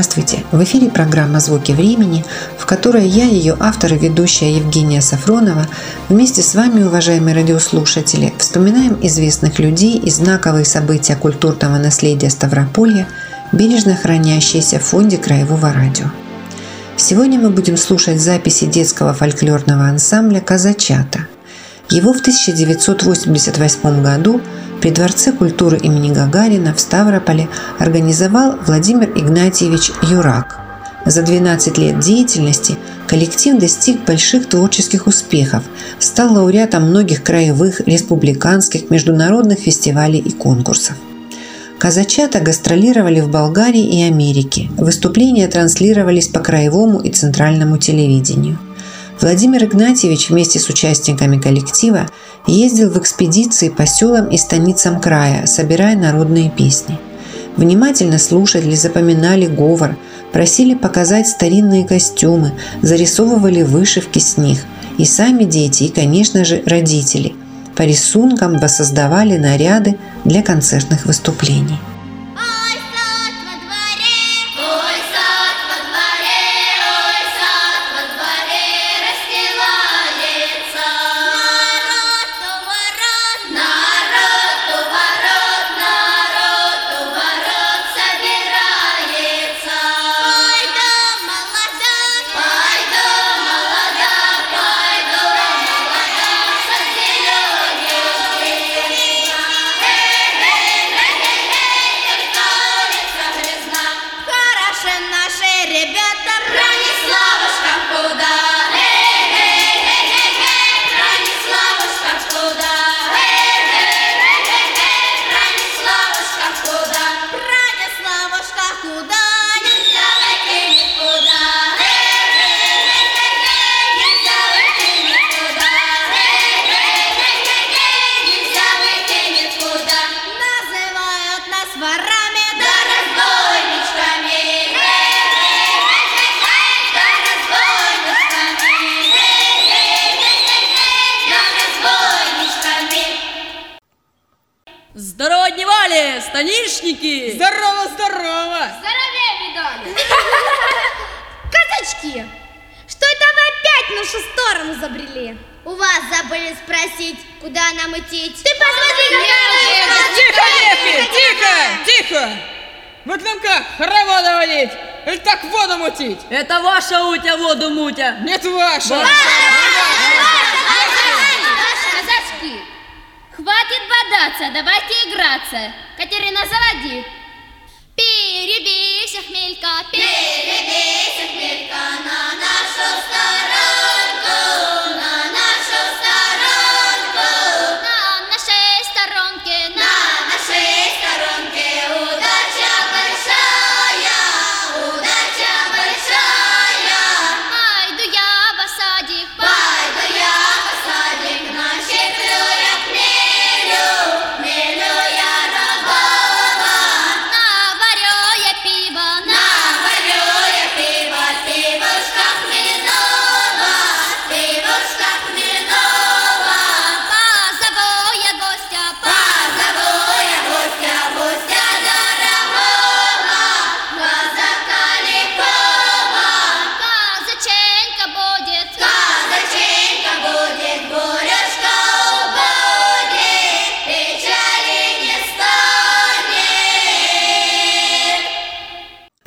Здравствуйте! В эфире программа «Звуки времени», в которой я, ее автор и ведущая Евгения Сафронова, вместе с вами, уважаемые радиослушатели, вспоминаем известных людей и знаковые события культурного наследия Ставрополья, бережно хранящиеся в фонде Краевого радио. Сегодня мы будем слушать записи детского фольклорного ансамбля «Казачата». Его в 1988 году при Дворце культуры имени Гагарина в Ставрополе организовал Владимир Игнатьевич Юрак. За 12 лет деятельности коллектив достиг больших творческих успехов, стал лауреатом многих краевых, республиканских, международных фестивалей и конкурсов. Казачата гастролировали в Болгарии и Америке. Выступления транслировались по краевому и центральному телевидению. Владимир Игнатьевич вместе с участниками коллектива ездил в экспедиции по селам и станицам края, собирая народные песни. Внимательно слушали, запоминали говор, просили показать старинные костюмы, зарисовывали вышивки с них. И сами дети, и, конечно же, родители. По рисункам воссоздавали наряды для концертных выступлений. Станишники! Здорово, здорово! Здоровее, видали! Казачки, что это вы опять нашу сторону забрели? У вас забыли спросить, куда нам идти. Ты посмотри, Тихо, девки, тихо, тихо! Вот нам как, хороводы водить? Или так воду мутить? Это ваша утя воду мутя! Нет, ваша! Казачки, хватит бодаться, давайте играться. Катерина, заводи. Перебейся, хмелька, перебейся, хмелька на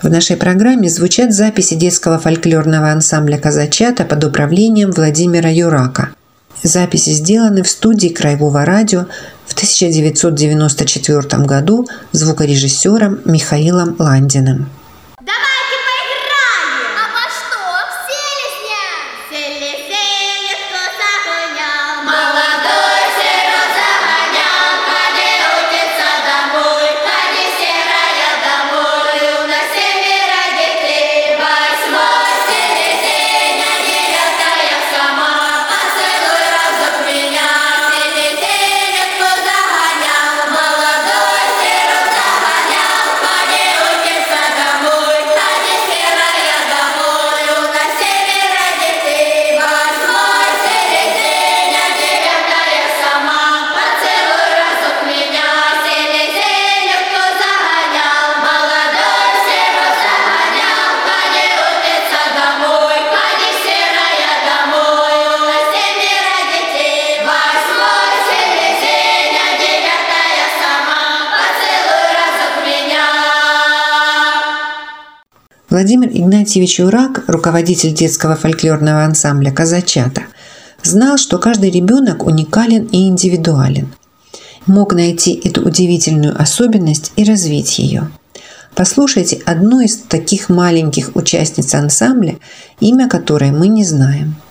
В нашей программе звучат записи детского фольклорного ансамбля «Казачата» под управлением Владимира Юрака. Записи сделаны в студии Краевого радио в 1994 году звукорежиссером Михаилом Ландиным. Владимир Игнатьевич Урак, руководитель детского фольклорного ансамбля «Казачата», знал, что каждый ребенок уникален и индивидуален. Мог найти эту удивительную особенность и развить ее. Послушайте одну из таких маленьких участниц ансамбля, имя которой мы не знаем –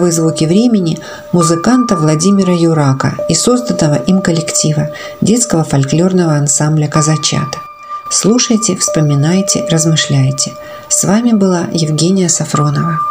«Звуковые звуки времени» музыканта Владимира Юрака и созданного им коллектива детского фольклорного ансамбля «Казачата». Слушайте, вспоминайте, размышляйте. С вами была Евгения Сафронова.